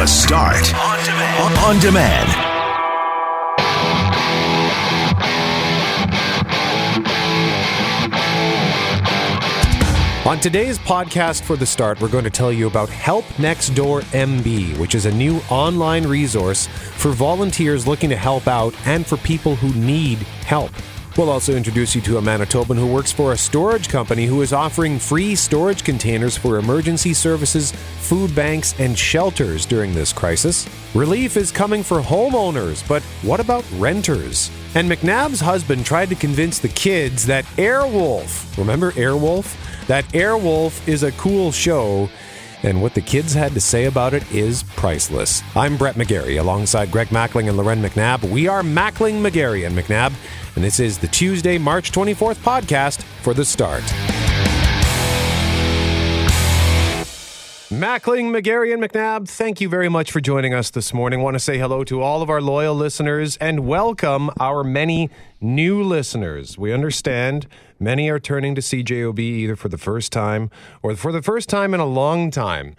The Start on demand. On demand. On today's podcast for the start, we're going to tell you about Help Next Door MB, which is a new online resource for volunteers looking to help out and for people who need help. We'll also introduce you to a Manitoban who works for a storage company who is offering free storage containers for emergency services, food banks, and shelters during this crisis. Relief is coming for homeowners, but what about renters? And McNabb's husband tried to convince the kids that Airwolf, remember Airwolf? That Airwolf is a cool show, and what the kids had to say about it is priceless. I'm Brett McGarry alongside Greg Mackling and Loren McNabb. We are Mackling, McGarry, and McNabb, and this is the Tuesday, March 24th podcast for the start. Mackling, McGarry, and McNabb, thank you very much for joining us this morning. want to say hello to all of our loyal listeners and welcome our many new listeners. We understand many are turning to CJOB either for the first time or for the first time in a long time.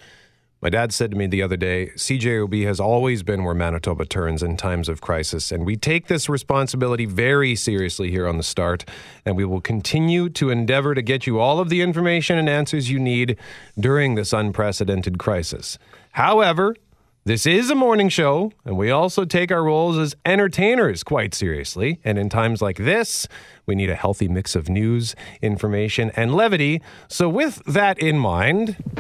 My dad said to me the other day, CJOB has always been where Manitoba turns in times of crisis, and we take this responsibility very seriously here on the start, and we will continue to endeavor to get you all of the information and answers you need during this unprecedented crisis. However, this is a morning show, and we also take our roles as entertainers quite seriously. And in times like this, we need a healthy mix of news, information, and levity. So, with that in mind,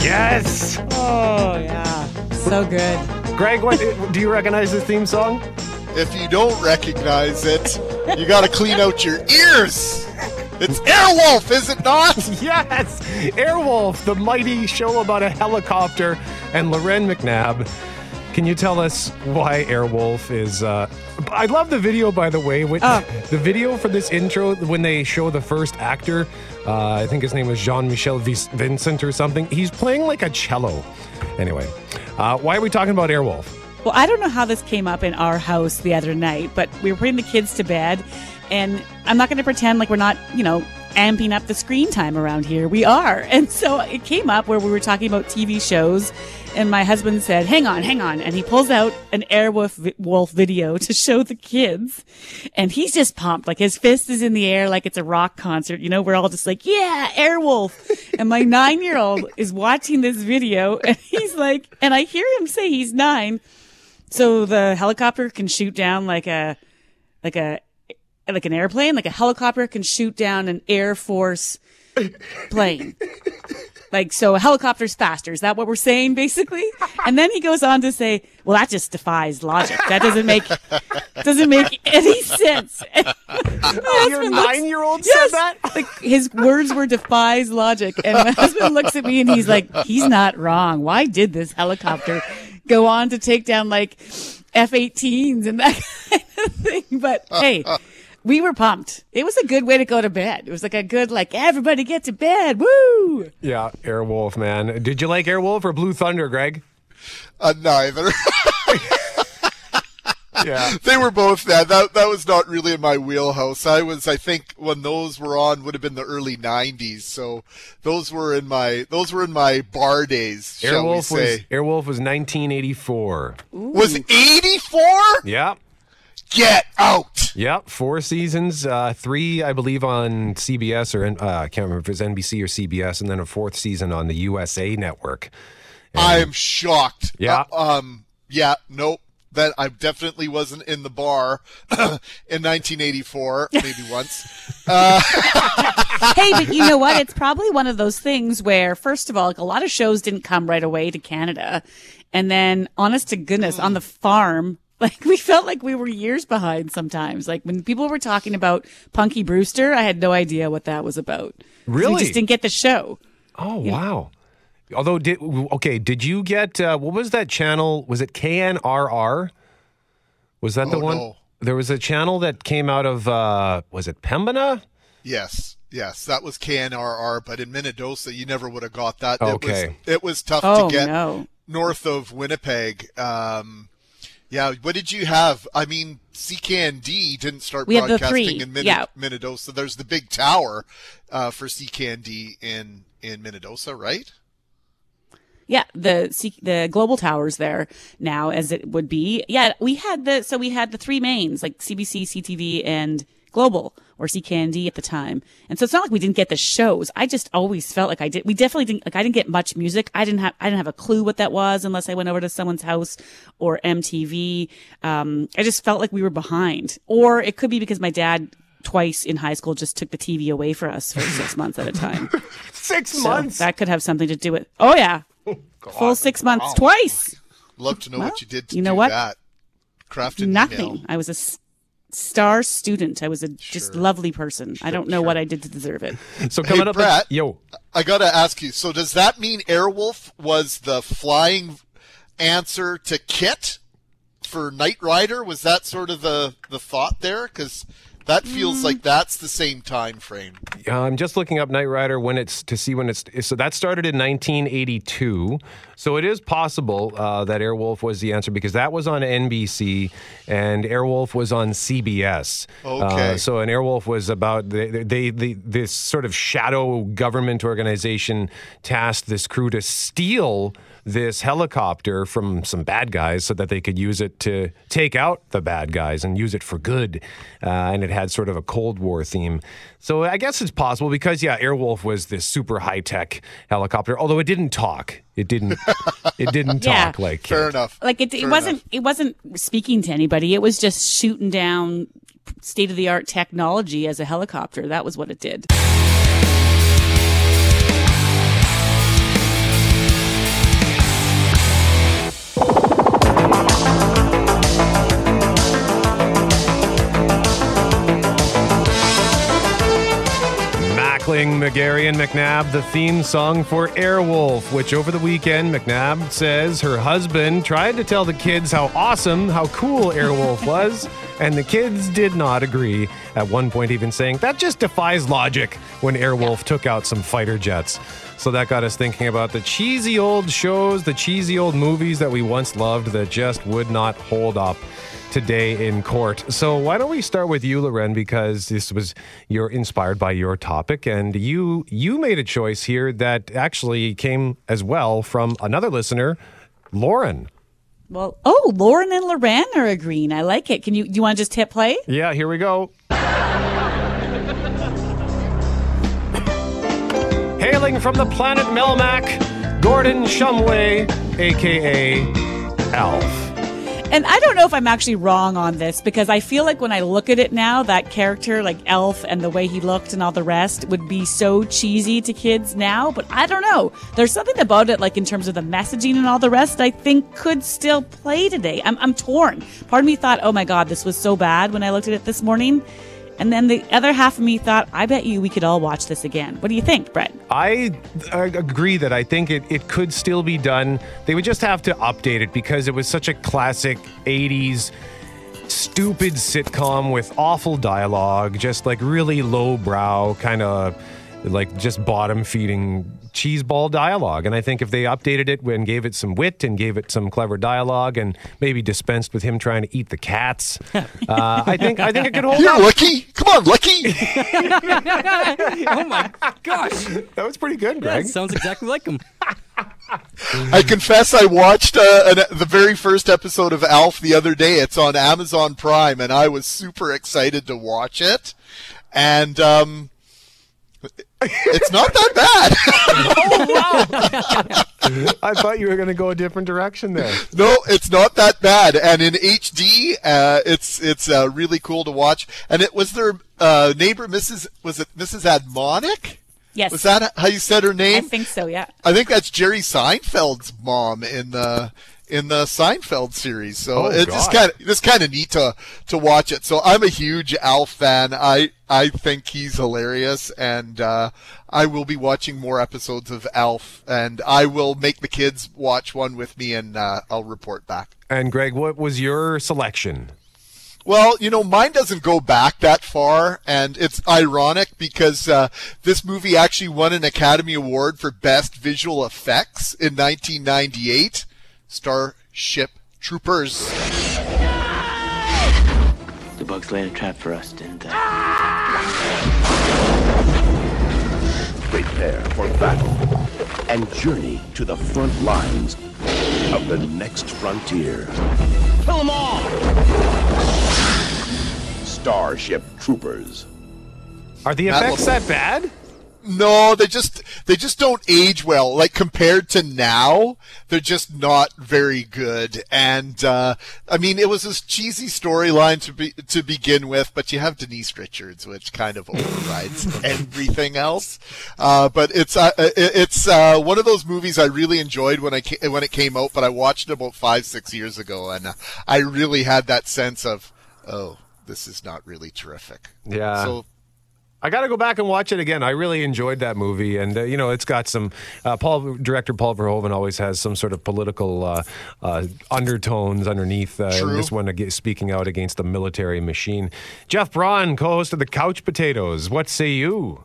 Yes! Oh, yeah. So good. Greg, what, do you recognize this theme song? If you don't recognize it, you got to clean out your ears. It's Airwolf, is it not? Yes! Airwolf, the mighty show about a helicopter, and Loren McNabb. Can you tell us why Airwolf is? Uh, I love the video, by the way. When, Oh. The video for this intro when they show the first actor. Uh, I think his name was Jan-Michael Vincent or something. He's playing like a cello. Anyway, uh, why are we talking about Airwolf? Well, I don't know how this came up in our house the other night, but we were putting the kids to bed, and I'm not going to pretend like we're not, you know, amping up the screen time around here. We are. And so it came up where we were talking about TV shows, and my husband said, Hang on, hang on. And he pulls out an Airwolf wolf video to show the kids, and he's just pumped. Like his fist is in the air like it's a rock concert. You know, we're all just like, Yeah, Airwolf. and my nine year old is watching this video, and he's like, and I hear him say he's nine. So the helicopter can shoot down like a, like a, like an airplane, like a helicopter can shoot down an Air Force plane. Like, so a helicopter's faster. Is that what we're saying, basically? And then he goes on to say, well, that just defies logic. That doesn't make, doesn't make any sense. Oh, your nine-year-old Yes! said that? Like his words were defies logic. And my husband looks at me and he's like, he's not wrong. Why did this helicopter go on to take down like F 18s and that kind of thing? But hey, we were pumped. It was a good way to go to bed. It was like a good, like, everybody get to bed. Woo! Yeah, Airwolf, man. Did you like Airwolf or Blue Thunder, Greg? Uh, neither. Yeah. they were both that. That that was not really in my wheelhouse. I was, I think, when those were on, would have been the early '90s. So those were in my those were in my bar days. Shall we Airwolf was? Airwolf was 1984. Was '84? Yeah. Get out! Yep, four seasons, uh, three, I believe, on CBS or uh, I can't remember if it's NBC or CBS, and then a fourth season on the USA Network. I am shocked. Yeah. Uh, um. Yeah. Nope. That I definitely wasn't in the bar in 1984. Maybe once. Uh- hey, but you know what? It's probably one of those things where, first of all, like a lot of shows didn't come right away to Canada. And then, honest to goodness, on the farm, like we felt like we were years behind sometimes. Like when people were talking about Punky Brewster, I had no idea what that was about. Really? We just didn't get the show. Oh, wow. Although, did okay? Did you get uh, what was that channel? Was it KNRR? Was that the one? no. There was a channel that came out of uh, was it Pembina? Yes. Yes, that was KNRR, but in Minnedosa, you never would have got that. Okay. It was, it was tough Oh, to get no. north of Winnipeg. Um, Yeah, what did you have? I mean, CKND didn't start We broadcasting in Min- yeah. Minnedosa. There's the big tower uh, for CKND in in Minnedosa, right? Yeah, the C- the global towers there now, as it would be. Yeah, we had the so we had the three mains like CBC, CTV, and Global or CKND at the time. And so it's not like we didn't get the shows. I just always felt like I did. We definitely didn't like I didn't get much music. I didn't have I didn't have a clue what that was unless I went over to someone's house or MTV. Um, I just felt like we were behind, or it could be because my dad. Twice in high school, just took the TV away for us for six months at a time. Six So months. that could have something to do with. Oh yeah, full six months Wow. twice. Love to know Well, what you did to you know do what? that. Craft an Nothing. email. I was a s- star student. I was a just lovely person. I don't know what I did to deserve it. so coming up, Brett. yo, I gotta ask you. So does that mean Airwolf was the flying answer to KITT for Knight Rider? Was that sort of the the thought there? Because that feels like that's the same time frame. Uh, I'm just looking up Knight Rider when it's to see when it's so that started in 1982. So it is possible uh, that Airwolf was the answer because that was on NBC and Airwolf was on CBS. Okay. Uh, so an Airwolf was about they, they, they this sort of shadow government organization tasked this crew to steal this helicopter from some bad guys so that they could use it to take out the bad guys and use it for good. Uh, and it had sort of a Cold War theme. So I guess it's possible because, yeah, Airwolf was this super high tech helicopter, although it didn't talk. It didn't. It didn't Yeah. talk like Fair KITT. enough. Like it, it wasn't. enough. It wasn't speaking to anybody. It was just shooting down state of the art technology as a helicopter. That was what it did. Mackling, McGarry, and McNabb, the theme song for Airwolf, which over the weekend, McNabb says her husband tried to tell the kids how awesome, how cool Airwolf was, and the kids did not agree. At one point, even saying, that just defies logic when Airwolf took out some fighter jets. So that got us thinking about the cheesy old shows, the cheesy old movies that we once loved that just would not hold up today in court. So why don't we start with you, Loren, because this was you're inspired by your topic, and you you made a choice here that actually came as well from another listener, Lauren. Well, oh, Lauren and Loren are agreeing. I like it. Can you? Do you want to just hit play? Yeah, here we go. Hailing from the planet Melmac, Gordon Shumway, aka Alf. And I don't know if I'm actually wrong on this because I feel like when I look at it now, that character, like Alf and the way he looked and all the rest, would be so cheesy to kids now. But I don't know. There's something about it, like in terms of the messaging and all the rest, I think could still play today. I'm, I'm torn. Part of me thought, oh my God, this was so bad when I looked at it this morning. And then the other half of me thought, I bet you we could all watch this again. What do you think, Brett? I uh, agree that I think it, it could still be done. They would just have to update it because it was such a classic 80s stupid sitcom with awful dialogue, just like really lowbrow, kind of like just bottom feeding cheeseball dialogue. And I think if they updated it and gave it some wit and gave it some clever dialogue and maybe dispensed with him trying to eat the cats, uh, I think I think it could hold Here, up. Lucky. Come on, Lucky. oh my gosh. That was pretty good, Greg. That sounds exactly like him. I confess I watched uh, an, the very first episode of Alf the other day. It's on Amazon Prime, and I was super excited to watch it. And um, it's not that bad. I thought you were going to go a different direction there. no, it's not that bad. And in HD, uh, it's it's uh, really cool to watch. And it was their uh, neighbor, Mrs. Was it Mrs. Admonic? Yes. Was that how you said her name? I think so, yeah. I think that's Jerry Seinfeld's mom in the in the Seinfeld series. So Oh, it's just kind of it's kind of neat to to watch it. So I'm a huge Alf fan. I I think he's hilarious, and uh, I will be watching more episodes of Alf, and I will make the kids watch one with me, and uh, I'll report back. And Greg, what was your selection? Well, you know, mine doesn't go back that far, and it's ironic because uh, this movie actually won an Academy Award for Best Visual Effects in 1998. Starship Troopers. The bugs laid a trap for us, didn't they? Prepare for battle and journey to the front lines of the next frontier. Kill them all! Starship Troopers. Are the effects that bad? No, they just they just don't age well. Like compared to now, they're just not very good. And uh, I mean, it was this cheesy storyline to be to begin with, but you have Denise Richards, which kind of overrides everything else. Uh, but it's uh, it's uh, one of those movies I really enjoyed when I ca- when it came out, but I watched it about five six years ago, and uh, I really had that sense of oh, this is not really terrific. Yeah. So I got to go back and watch it again. I really enjoyed that movie, and uh, you know, it's got some. Uh, Paul director Paul Verhoeven always has some sort of political uh, uh, undertones underneath. Uh, True. this one ag- speaking out against the military machine. Jeff Braun, co-host of the Couch Potatoes. What say you?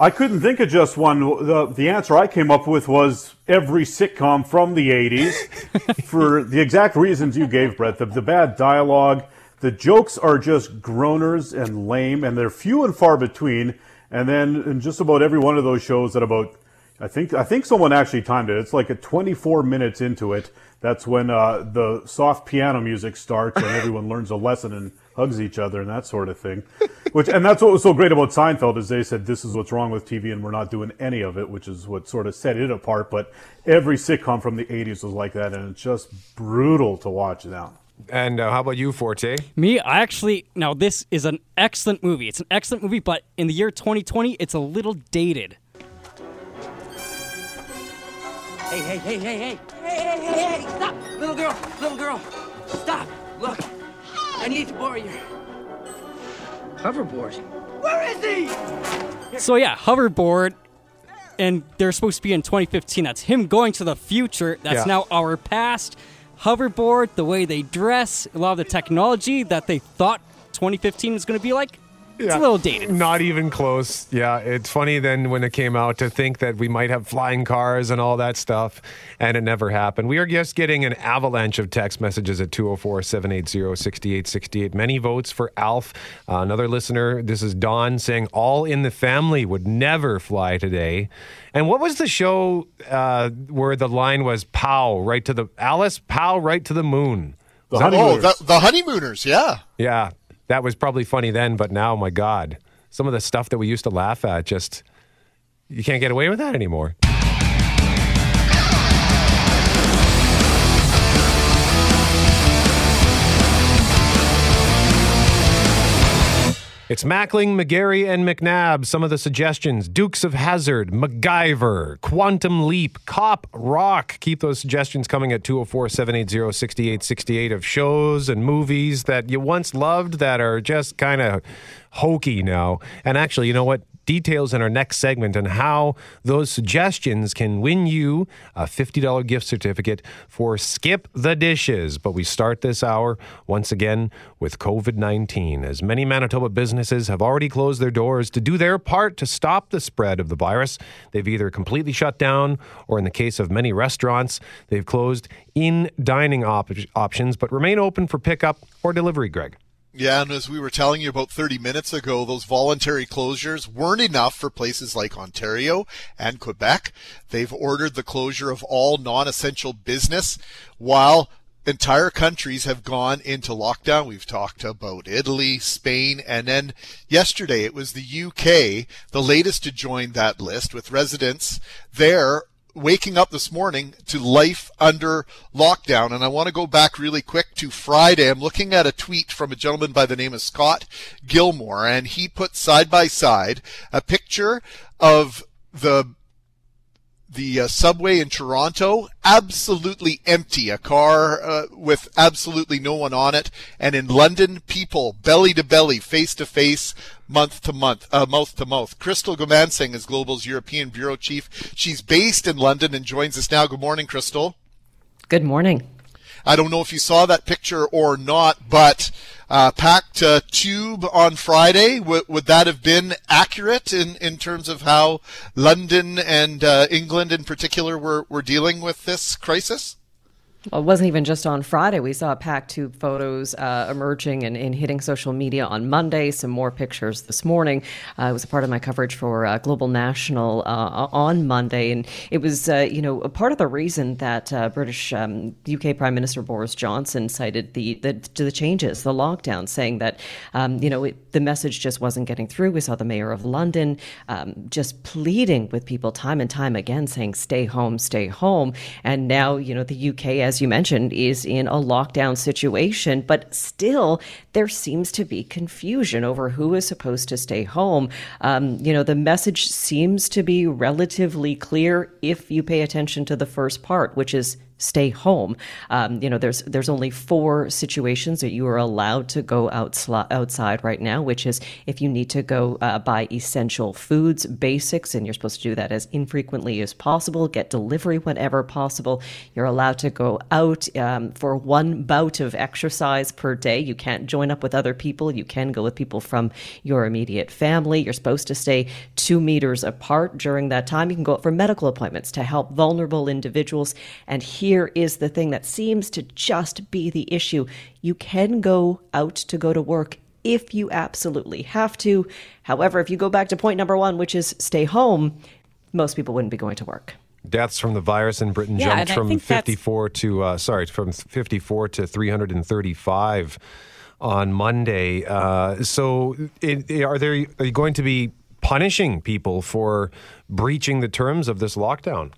I couldn't think of just one. The, the answer I came up with was every sitcom from the 80s for the exact reasons you gave, Brett. The, the bad dialogue, the jokes are just groaners and lame, and they're few and far between. And then in just about every one of those shows, at about I think I think someone actually timed it. It's like at 24 minutes into it. That's when uh, the soft piano music starts and everyone learns a lesson and hugs each other and that sort of thing. Which and that's what was so great about Seinfeld is they said this is what's wrong with TV and we're not doing any of it, which is what sort of set it apart. But every sitcom from the 80s was like that, and it's just brutal to watch now. And uh, how about you, Forte? Me, I actually now this is an excellent movie. It's an excellent movie, but in the year 2020, it's a little dated. Hey, hey, hey, hey, hey. Hey, hey, hey, hey, stop! Little girl, little girl, stop. Look, I need to borrow your hoverboard. Where is he? So yeah, hoverboard, and they're supposed to be in 2015. That's him going to the future. That's Yeah. now our past. Hoverboard, the way they dress, a lot of the technology that they thought 2015 was going to be like, it's a little dated. Not even close. Yeah, it's funny then when it came out to think that we might have flying cars and all that stuff, and it never happened. We are just getting an avalanche of text messages at 204 780 6868. Many votes for Alf. Uh, another listener, this is Don, saying All in the Family would never fly today. And what was the show uh, where the line was Pow, right to the Alice, Pow, right to the moon? The oh, the, the honeymooners, yeah. Yeah, that was probably funny then, but now, my God, some of the stuff that we used to laugh at just, you can't get away with that anymore. It's Mackling, McGarry, and McNabb. Some of the suggestions Dukes of Hazzard, MacGyver, Quantum Leap, Cop Rock. Keep those suggestions coming at 204 780 6868 of shows and movies that you once loved that are just kind of hokey now. And actually, you know what? Details in our next segment on how those suggestions can win you a $50 gift certificate for Skip the Dishes. But we start this hour once again with COVID 19, as many Manitoba businesses have already closed their doors to do their part to stop the spread of the virus. They've either completely shut down, or in the case of many restaurants, they've closed in dining op- options but remain open for pickup or delivery, Greg. Yeah, and as we were telling you about 30 minutes ago, those voluntary closures weren't enough for places like Ontario and Quebec. They've ordered the closure of all non-essential business while entire countries have gone into lockdown. We've talked about Italy, Spain, and then yesterday it was the UK, the latest to join that list with residents there waking up this morning to life under lockdown. And I want to go back really quick to Friday. I'm looking at a tweet from a gentleman by the name of Scott Gilmore, and he put side by side a picture of the the uh, subway in Toronto absolutely empty, a car uh, with absolutely no one on it, and in London, people belly to belly, face to face, month to month, uh, mouth to mouth. Crystal Goomansingh is Global's European bureau chief. She's based in London and joins us now. Good morning, Crystal. Good morning. I don't know if you saw that picture or not, but uh, packed uh, tube on Friday. W- would that have been accurate in, in terms of how London and uh, England in particular were, were dealing with this crisis? Well, it wasn't even just on Friday. We saw packed tube photos uh, emerging and, and, hitting social media on Monday. Some more pictures this morning. Uh, it was a part of my coverage for uh, Global National uh, on Monday, and it was, uh, you know, a part of the reason that uh, British um, UK Prime Minister Boris Johnson cited the the, the changes, the lockdown, saying that, um, you know, it, the message just wasn't getting through. We saw the mayor of London um, just pleading with people time and time again, saying, "Stay home, stay home," and now, you know, the UK as as you mentioned, is in a lockdown situation, but still there seems to be confusion over who is supposed to stay home. Um, you know, the message seems to be relatively clear if you pay attention to the first part, which is stay home. Um, you know, there's there's only four situations that you are allowed to go outside right now, which is if you need to go uh, buy essential foods, basics, and you're supposed to do that as infrequently as possible. Get delivery whenever possible. You're allowed to go out um, for one bout of exercise per day. You can't join up with other people. You can go with people from your immediate family. You're supposed to stay two meters apart during that time. You can go out for medical appointments to help vulnerable individuals. And here here is the thing that seems to just be the issue. You can go out to go to work if you absolutely have to. However, if you go back to point number one, which is stay home, most people wouldn't be going to work. Deaths from the virus in Britain yeah, jumped from 54 to uh, sorry from 54 to 335 on Monday. Uh, so, it, are there are you going to be punishing people for breaching the terms of this lockdown?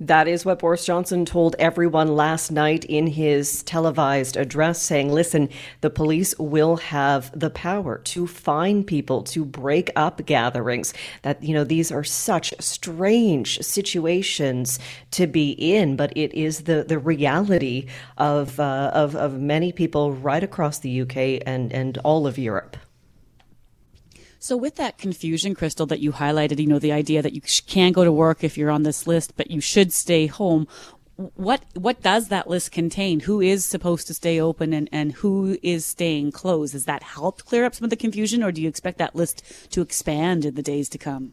That is what Boris Johnson told everyone last night in his televised address, saying, listen, the police will have the power to fine people, to break up gatherings. That, you know, these are such strange situations to be in, but it is the, the reality of, uh, of, of many people right across the UK and, and all of Europe. So with that confusion, Crystal, that you highlighted, you know, the idea that you can go to work if you're on this list, but you should stay home. What what does that list contain? Who is supposed to stay open and, and who is staying closed? Has that helped clear up some of the confusion, or do you expect that list to expand in the days to come?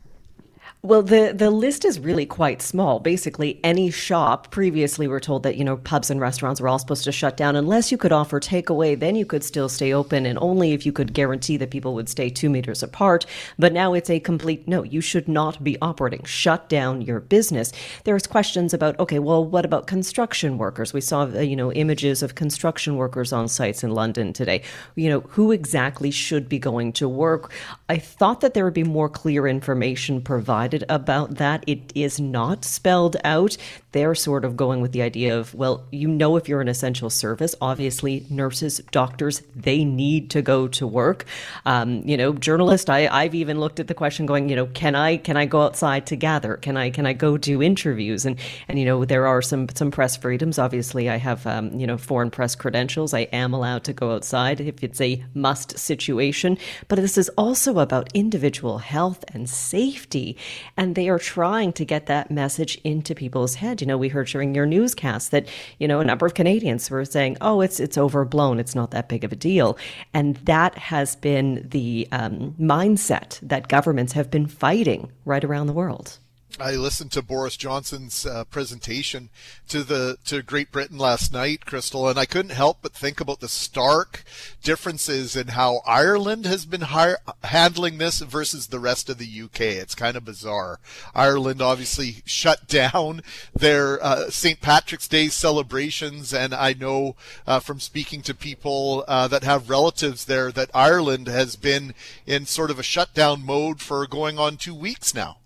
Well, the, the list is really quite small. Basically, any shop, previously we were told that, you know, pubs and restaurants were all supposed to shut down unless you could offer takeaway, then you could still stay open and only if you could guarantee that people would stay two meters apart. But now it's a complete no, you should not be operating. Shut down your business. There's questions about, okay, well, what about construction workers? We saw, uh, you know, images of construction workers on sites in London today. You know, who exactly should be going to work? I thought that there would be more clear information provided excited about that. It is not spelled out. They're sort of going with the idea of, well, you know, if you're an essential service, obviously nurses, doctors, they need to go to work. Um, you know, journalists, I, I've even looked at the question going, you know, can I can I go outside to gather? Can I can I go do interviews? And and you know, there are some some press freedoms. Obviously, I have um, you know foreign press credentials. I am allowed to go outside if it's a must situation. But this is also about individual health and safety. And they are trying to get that message into people's head. You know, we heard during your newscast that, you know, a number of Canadians were saying, oh, it's, it's overblown. It's not that big of a deal. And that has been the um, mindset that governments have been fighting right around the world. I listened to Boris Johnson's uh, presentation to the to Great Britain last night, Crystal, and I couldn't help but think about the stark differences in how Ireland has been handling this versus the rest of the UK. It's kind of bizarre. Ireland obviously shut down their uh, St. Patrick's Day celebrations, and I know uh, from speaking to people uh, that have relatives there that Ireland has been in sort of a shutdown mode for going on two weeks now.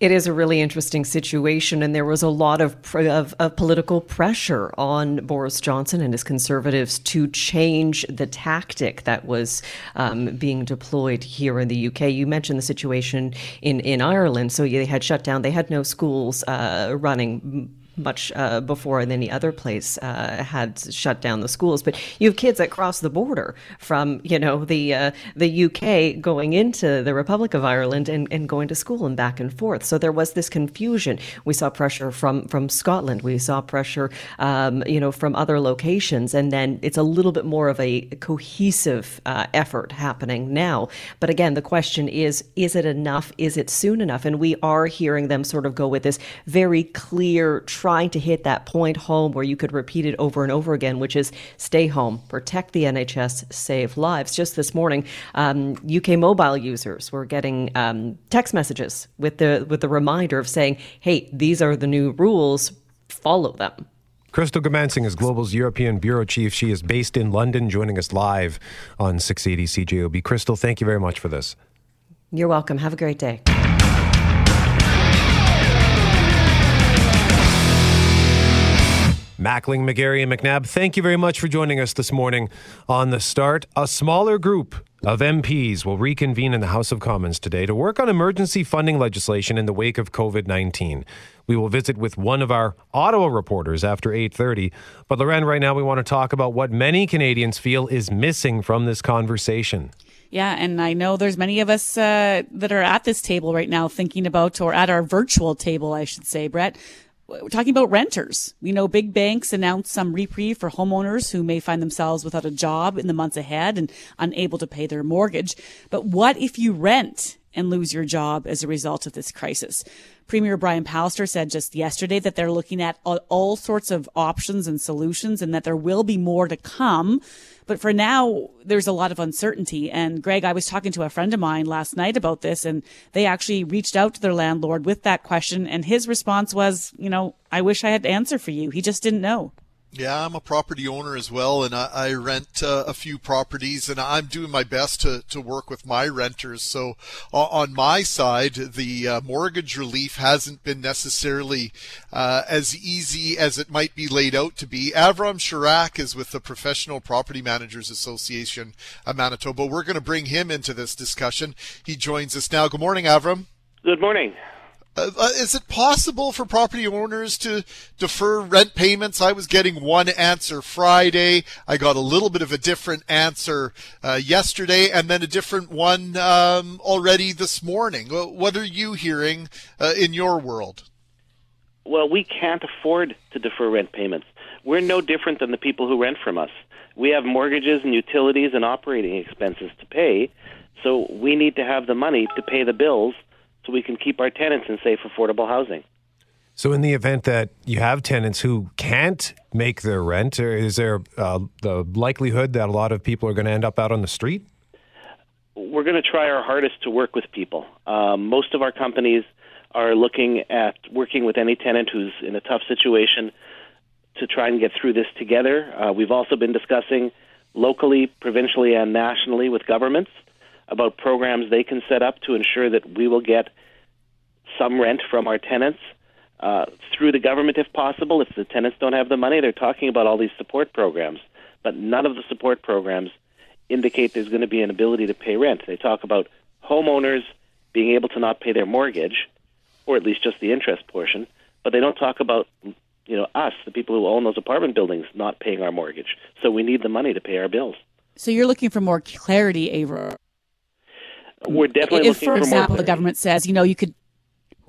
It is a really interesting situation, and there was a lot of, of, of, political pressure on Boris Johnson and his conservatives to change the tactic that was um, being deployed here in the UK. You mentioned the situation in, in Ireland, so they had shut down, they had no schools uh, running much uh, before any other place uh, had shut down the schools. But you have kids that cross the border from you know the uh, the UK going into the Republic of Ireland and, and going to school and back and forth. So there was this confusion. We saw pressure from from Scotland. We saw pressure um, you know from other locations, and then it's a little bit more of a cohesive uh, effort happening now. But again, the question is: Is it enough? Is it soon enough? And we are hearing them sort of go with this very clear. Trying to hit that point home where you could repeat it over and over again, which is stay home, protect the NHS, save lives. Just this morning, um, UK mobile users were getting um, text messages with the with the reminder of saying, "Hey, these are the new rules. Follow them." Crystal Goomansingh is Global's European Bureau Chief. She is based in London, joining us live on 680 CJOB. Crystal, thank you very much for this. You're welcome. Have a great day. Mackling, McGarry, and McNabb, thank you very much for joining us this morning on The Start. A smaller group of MPs will reconvene in the House of Commons today to work on emergency funding legislation in the wake of COVID-19. We will visit with one of our Ottawa reporters after 8:30. But Loren, right now we want to talk about what many Canadians feel is missing from this conversation. Yeah, and I know there's many of us uh, that are at this table right now thinking about, or at our virtual table, I should say, Brett, we're talking about renters. We know big banks announced some reprieve for homeowners who may find themselves without a job in the months ahead and unable to pay their mortgage. But what if you rent and lose your job as a result of this crisis? Premier Brian Pallister said just yesterday that they're looking at all, sorts of options and solutions and that there will be more to come. But for now, there's a lot of uncertainty. And Greg, I was talking to a friend of mine last night about this and they actually reached out to their landlord with that question. And his response was, you know, I wish I had to answer for you. He just didn't know. Yeah, I'm a property owner as well, and I, I rent uh, a few properties, and I'm doing my best to, to work with my renters. So, uh, on my side, the uh, mortgage relief hasn't been necessarily uh, as easy as it might be laid out to be. Avram Charach is with the Professional Property Managers Association of Manitoba. We're going to bring him into this discussion. He joins us now. Good morning, Avram. Good morning. Uh, uh, is it possible for property owners to defer rent payments? I was getting one answer Friday. I got a little bit of a different answer uh, yesterday, and then a different one um, already this morning. What are you hearing uh, in your world? Well, we can't afford to defer rent payments. We're no different than the people who rent from us. We have mortgages and utilities and operating expenses to pay, so we need to have the money to pay the bills so we can keep our tenants in safe, affordable housing. So, in the event that you have tenants who can't make their rent, is there uh, the likelihood that a lot of people are going to end up out on the street? We're going to try our hardest to work with people. Um, most of our companies are looking at working with any tenant who's in a tough situation to try and get through this together. Uh, we've also been discussing locally, provincially, and nationally with governments about programs they can set up to ensure that we will get some rent from our tenants uh, through the government if possible. If the tenants don't have the money, they're talking about all these support programs, but none of the support programs indicate there's going to be an ability to pay rent. They talk about homeowners being able to not pay their mortgage, or at least just the interest portion, but they don't talk about you know us, the people who own those apartment buildings, not paying our mortgage. So we need the money to pay our bills. So you're looking for more clarity, Ava, we're definitely if, looking for for example, the government says, you know, you could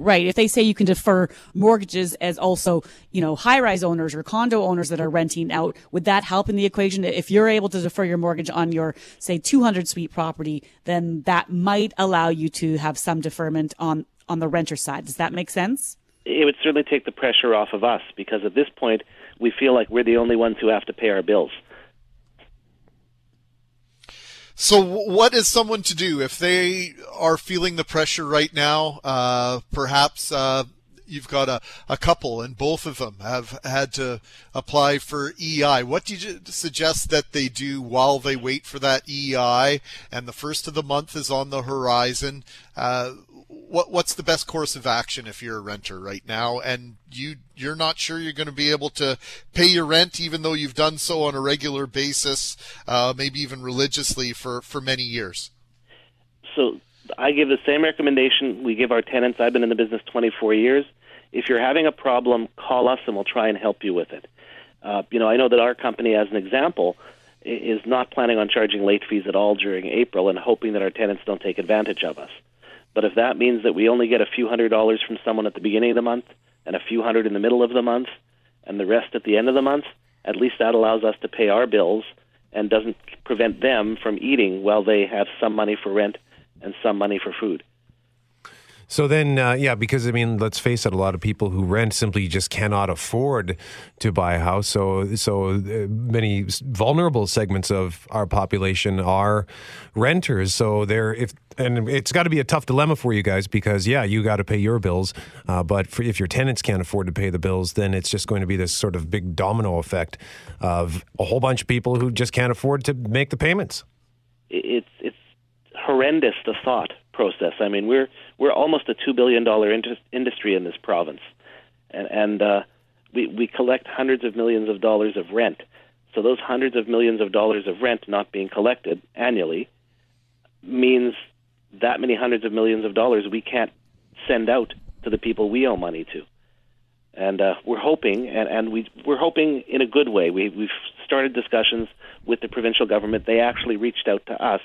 Right. If they say you can defer mortgages as also, you know, high rise owners or condo owners that are renting out, would that help in the equation? If you're able to defer your mortgage on your, say, 200 suite property, then that might allow you to have some deferment on, on the renter side. Does that make sense? It would certainly take the pressure off of us because at this point, we feel like we're the only ones who have to pay our bills. So, what is someone to do if they are feeling the pressure right now? Uh, perhaps uh, you've got a, a couple and both of them have had to apply for EI. What do you suggest that they do while they wait for that EI and the first of the month is on the horizon? Uh, what what's the best course of action if you're a renter right now and you you're not sure you're going to be able to pay your rent even though you've done so on a regular basis, uh, maybe even religiously for for many years. So I give the same recommendation we give our tenants. I've been in the business 24 years. If you're having a problem, call us and we'll try and help you with it. Uh, you know, I know that our company, as an example, is not planning on charging late fees at all during April and hoping that our tenants don't take advantage of us. But if that means that we only get a few hundred dollars from someone at the beginning of the month and a few hundred in the middle of the month and the rest at the end of the month, at least that allows us to pay our bills and doesn't prevent them from eating while they have some money for rent and some money for food. So then, uh, yeah, because I mean, let's face it, a lot of people who rent simply just cannot afford to buy a house. So, so uh, many vulnerable segments of our population are renters. So they're if and it's got to be a tough dilemma for you guys because yeah, you got to pay your bills, uh, but for, if your tenants can't afford to pay the bills, then it's just going to be this sort of big domino effect of a whole bunch of people who just can't afford to make the payments. It's it's horrendous the thought process. I mean, we're we're almost a two billion dollar industry in this province, and and uh, we we collect hundreds of millions of dollars of rent. So those hundreds of millions of dollars of rent not being collected annually means that many hundreds of millions of dollars we can't send out to the people we owe money to. And uh, we're hoping, and, and we we're hoping in a good way. We we've started discussions with the provincial government. They actually reached out to us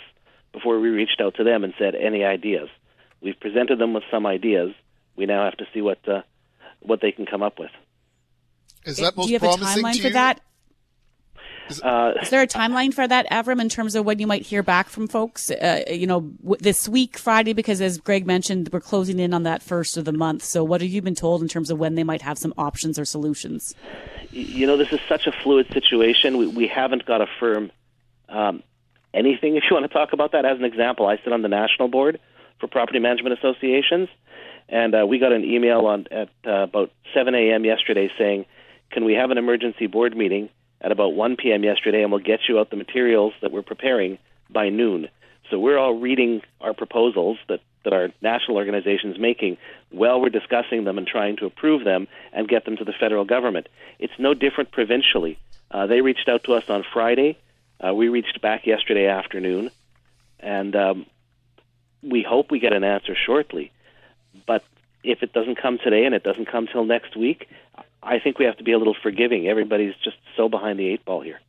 before we reached out to them and said any ideas. We've presented them with some ideas. We now have to see what uh, what they can come up with. Is that most Do you have a timeline for that? Is, uh, is, there a timeline for that, Avram, in terms of when you might hear back from folks? Uh, you know, w- this week, Friday, because as Greg mentioned, we're closing in on that first of the month. So, what have you been told in terms of when they might have some options or solutions? You know, this is such a fluid situation. We, we haven't got a firm um, anything. If you want to talk about that, as an example, I sit on the national board for property management associations, and uh, we got an email on at uh, about 7 a.m. yesterday saying, "Can we have an emergency board meeting at about 1 p.m. yesterday, and we'll get you out the materials that we're preparing by noon." So we're all reading our proposals that that our national organization is making while we're discussing them and trying to approve them and get them to the federal government. It's no different provincially. Uh, they reached out to us on Friday. Uh, we reached back yesterday afternoon, and um, we hope we get an answer shortly. But if it doesn't come today and it doesn't come till next week, I think we have to be a little forgiving. Everybody's just so behind the eight ball here.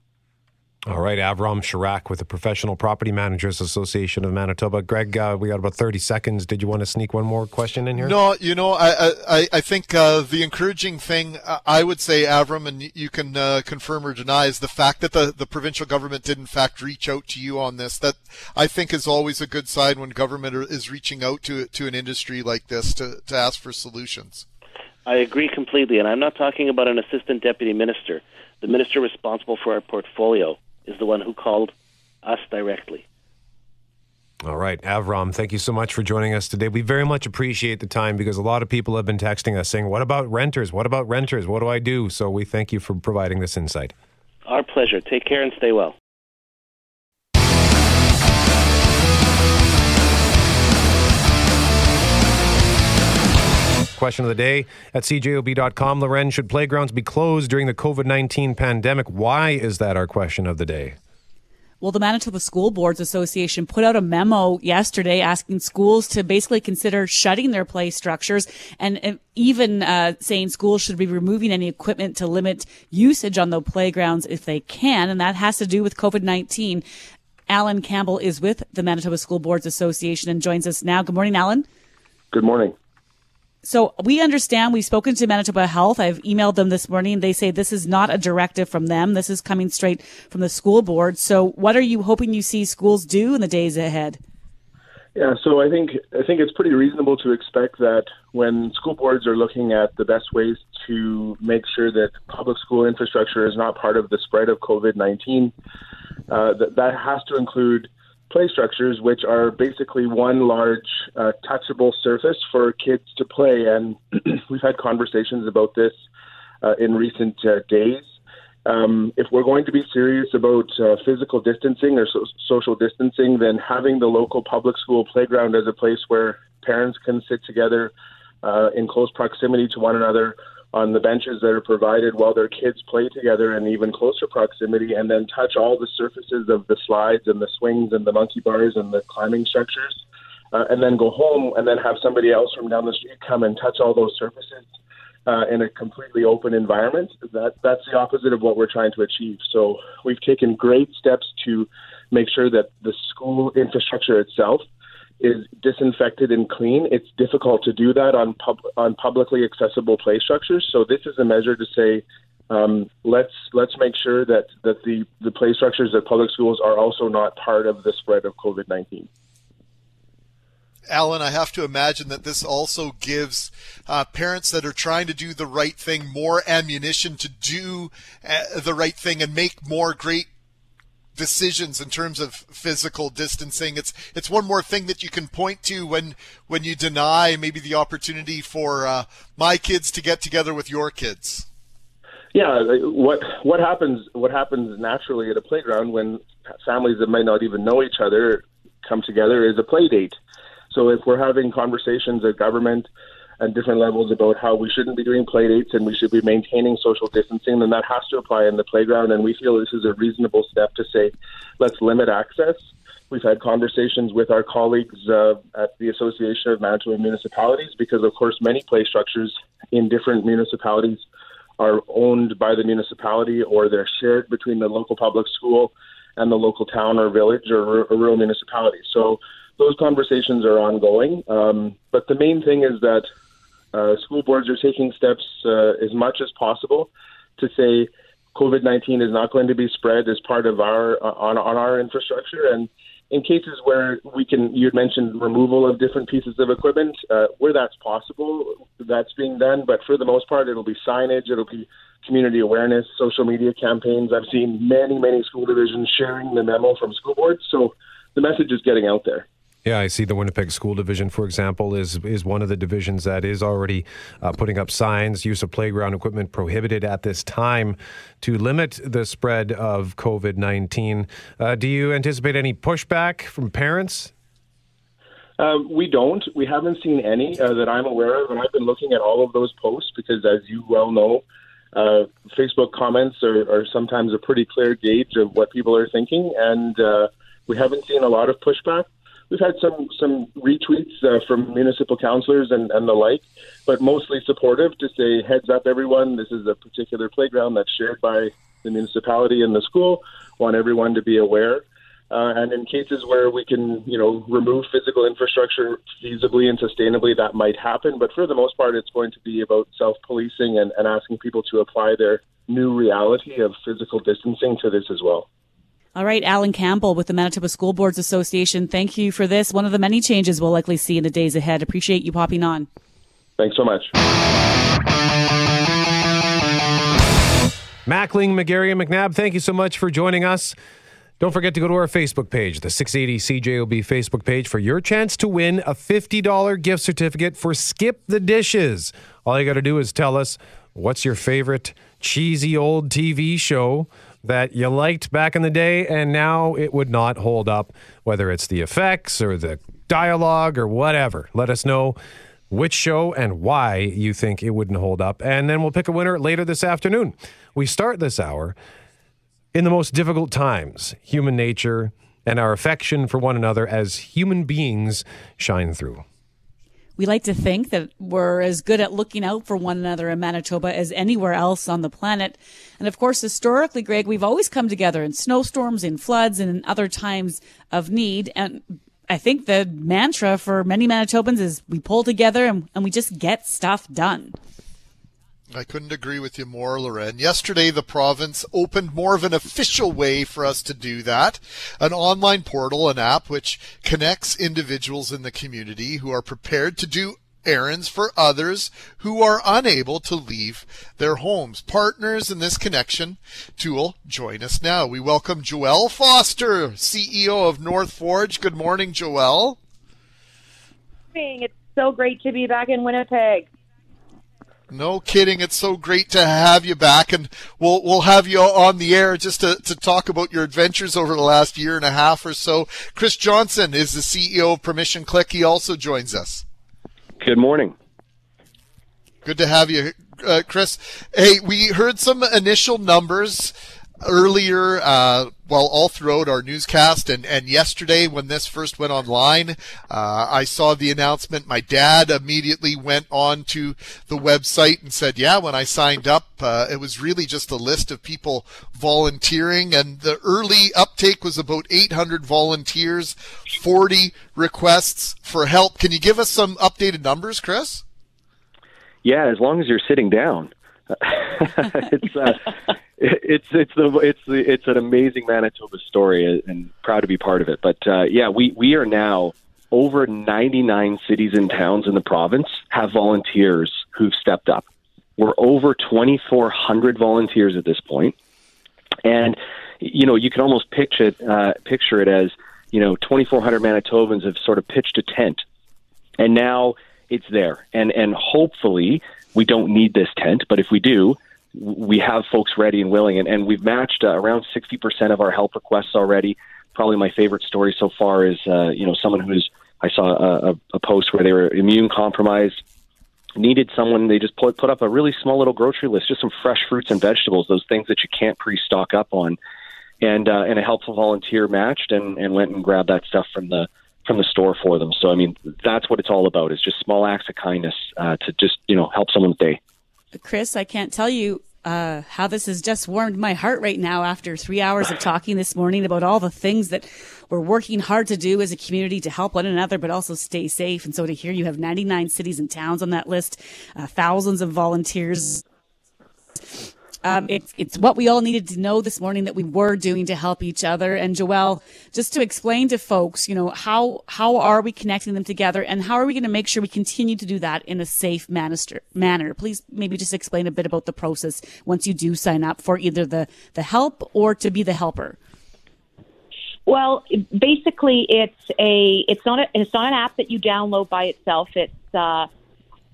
All right, Avram Charach with the Professional Property Managers Association of Manitoba. Greg, uh, we got about 30 seconds. Did you want to sneak one more question in here? No, you know, I I, I think uh, the encouraging thing uh, I would say, Avram, and you can uh, confirm or deny, is the fact that the, the provincial government did in fact reach out to you on this. That I think is always a good sign when government is reaching out to to an industry like this to, to ask for solutions. I agree completely, and I'm not talking about an assistant deputy minister, the minister responsible for our portfolio is the one who called us directly. All right, Avram, thank you so much for joining us today. We very much appreciate the time because a lot of people have been texting us saying, What about renters? What about renters? What do I do? So we thank you for providing this insight. Our pleasure. Take care and stay well. Question of the day at cjob.com. Loren, should playgrounds be closed during the COVID 19 pandemic? Why is that our question of the day? Well, the Manitoba School Boards Association put out a memo yesterday asking schools to basically consider shutting their play structures and even uh, saying schools should be removing any equipment to limit usage on the playgrounds if they can. And that has to do with COVID 19. Alan Campbell is with the Manitoba School Boards Association and joins us now. Good morning, Alan. Good morning. So we understand we've spoken to Manitoba Health. I've emailed them this morning. They say this is not a directive from them. This is coming straight from the school board. So what are you hoping you see schools do in the days ahead? Yeah, so I think I think it's pretty reasonable to expect that when school boards are looking at the best ways to make sure that public school infrastructure is not part of the spread of COVID nineteen, uh, that that has to include play structures, which are basically one large uh, touchable surface for kids to play. And we've had conversations about this uh, in recent uh, days. Um, if we're going to be serious about uh, physical distancing or so- social distancing, then having the local public school playground as a place where parents can sit together uh, in close proximity to one another on the benches that are provided while their kids play together in even closer proximity and then touch all the surfaces of the slides and the swings and the monkey bars and the climbing structures uh, and then go home and then have somebody else from down the street come and touch all those surfaces uh, in a completely open environment. That that's the opposite of what we're trying to achieve. So we've taken great steps to make sure that the school infrastructure itself is disinfected and clean. It's difficult to do that on pub- on publicly accessible play structures. So this is a measure to say um, let's let's make sure that that the the play structures at public schools are also not part of the spread of COVID nineteen. Alan, I have to imagine that this also gives uh, parents that are trying to do the right thing more ammunition to do uh, the right thing and make more great decisions in terms of physical distancing. It's it's one more thing that you can point to when when you deny maybe the opportunity for uh, my kids to get together with your kids. Yeah, what what happens what happens naturally at a playground when families that might not even know each other come together is a play date. So if we're having conversations at government and different levels about how we shouldn't be doing play dates and we should be maintaining social distancing, then that has to apply in the playground. And we feel this is a reasonable step to say, let's limit access. We've had conversations with our colleagues uh, at the Association of Manitoba Municipalities because, of course, many play structures in different municipalities are owned by the municipality or they're shared between the local public school and the local town or village or, or rural municipality. So those conversations are ongoing. Um, but the main thing is that uh, school boards are taking steps uh, as much as possible to say COVID nineteen is not going to be spread as part of our uh, on on our infrastructure and. In cases where we can, you mentioned removal of different pieces of equipment, uh, where that's possible, that's being done. But for the most part, it'll be signage, it'll be community awareness, social media campaigns. I've seen many, many school divisions sharing the memo from school boards, so the message is getting out there. Yeah, I see the Winnipeg School Division, for example, is is one of the divisions that is already uh, putting up signs, use of playground equipment prohibited at this time to limit the spread of COVID 19. Uh, do you anticipate any pushback from parents? Uh, we don't. We haven't seen any uh, that I'm aware of, and I've been looking at all of those posts because, as you well know, uh, Facebook comments are, are, sometimes a pretty clear gauge of what people are thinking, and uh, we haven't seen a lot of pushback we've had some some retweets uh, from municipal councillors and, and the like, but mostly supportive to say heads up everyone. This is a particular playground that's shared by the municipality and the school. Want everyone to be aware. Uh, and in cases where we can, you know, remove physical infrastructure feasibly and sustainably, that might happen. But for the most part, it's going to be about self-policing and, and asking people to apply their new reality of physical distancing to this as well. All right, Alan Campbell with the Manitoba School Boards Association. Thank you for this. One of the many changes we'll likely see in the days ahead. Appreciate you popping on. Thanks so much. Mackling, McGarry, and McNabb, thank you so much for joining us. Don't forget to go to our Facebook page, the 680 CJOB Facebook page, for your chance to win a $50 gift certificate for Skip the Dishes. All you got to do is tell us what's your favorite cheesy old TV show that you liked back in the day and now it would not hold up, whether it's the effects or the dialogue or whatever. Let us know which show and why you think it wouldn't hold up. And then we'll pick a winner later this afternoon. We start this hour in the most difficult times, human nature and our affection for one another as human beings shine through we like to think that we're as good at looking out for one another in Manitoba as anywhere else on the planet. And of course, historically, Greg, we've always come together in snowstorms, in floods, and in other times of need. And I think the mantra for many Manitobans is we pull together and, and we just get stuff done. I couldn't agree with you more, Loren. Yesterday, the province opened more of an official way for us to do that. An online portal, an app which connects individuals in the community who are prepared to do errands for others who are unable to leave their homes. Partners in this connection tool join us now. We welcome Joelle Foster, CEO of North Forge. Good morning, Joelle. It's so great to be back in Winnipeg. No kidding. It's so great to have you back and we'll, we'll have you on the air just to, to talk about your adventures over the last year and a half or so. Chris Johnson is the CEO of Permission Click. He also joins us. Good morning. Good to have you, uh, Chris. Hey, we heard some initial numbers earlier, uh, well, all throughout our newscast and, and yesterday when this first went online, uh, I saw the announcement. My dad immediately went on to the website and said, yeah, when I signed up, uh, it was really just a list of people volunteering and the early uptake was about 800 volunteers, 40 requests for help. Can you give us some updated numbers, Chris? Yeah, as long as you're sitting down. it's uh, it's it's the it's the it's an amazing Manitoba story, and proud to be part of it. But uh, yeah, we we are now over 99 cities and towns in the province have volunteers who've stepped up. We're over 2,400 volunteers at this point, and you know you can almost picture it, uh, picture it as you know 2,400 Manitobans have sort of pitched a tent, and now it's there, and and hopefully we don't need this tent, but if we do, we have folks ready and willing, and, and we've matched uh, around 60% of our help requests already. Probably my favorite story so far is, uh, you know, someone who's, I saw a, a post where they were immune compromised, needed someone, they just put, put up a really small little grocery list, just some fresh fruits and vegetables, those things that you can't pre-stock up on. And, uh, and a helpful volunteer matched and, and went and grabbed that stuff from the, from the store for them. So, I mean, that's what it's all about is just small acts of kindness uh, to just, you know, help someone's day. Chris, I can't tell you uh, how this has just warmed my heart right now after three hours of talking this morning about all the things that we're working hard to do as a community to help one another, but also stay safe. And so to hear you have 99 cities and towns on that list, uh, thousands of volunteers um, it's it's what we all needed to know this morning that we were doing to help each other. And Joelle, just to explain to folks, you know, how how are we connecting them together, and how are we going to make sure we continue to do that in a safe manner? Manner, please maybe just explain a bit about the process once you do sign up for either the the help or to be the helper. Well, basically, it's a it's not a, it's not an app that you download by itself. It's uh,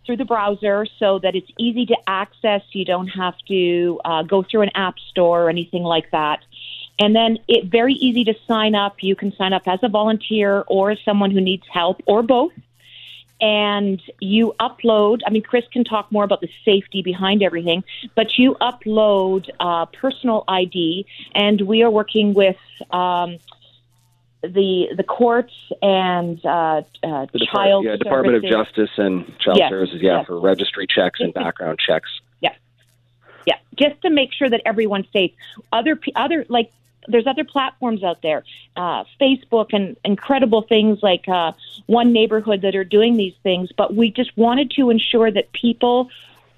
through the browser so that it's easy to access. You don't have to uh, go through an app store or anything like that. And then it very easy to sign up. You can sign up as a volunteer or as someone who needs help or both. And you upload, I mean, Chris can talk more about the safety behind everything, but you upload uh, personal ID, and we are working with um, the the courts and uh, uh, the child yeah, Department of Justice and Child Yes, Services, yeah, yes. for registry checks and background checks. Yeah, yeah, just to make sure that everyone's safe. Other other like there's other platforms out there, uh, Facebook and incredible things like uh, One Neighborhood that are doing these things. But we just wanted to ensure that people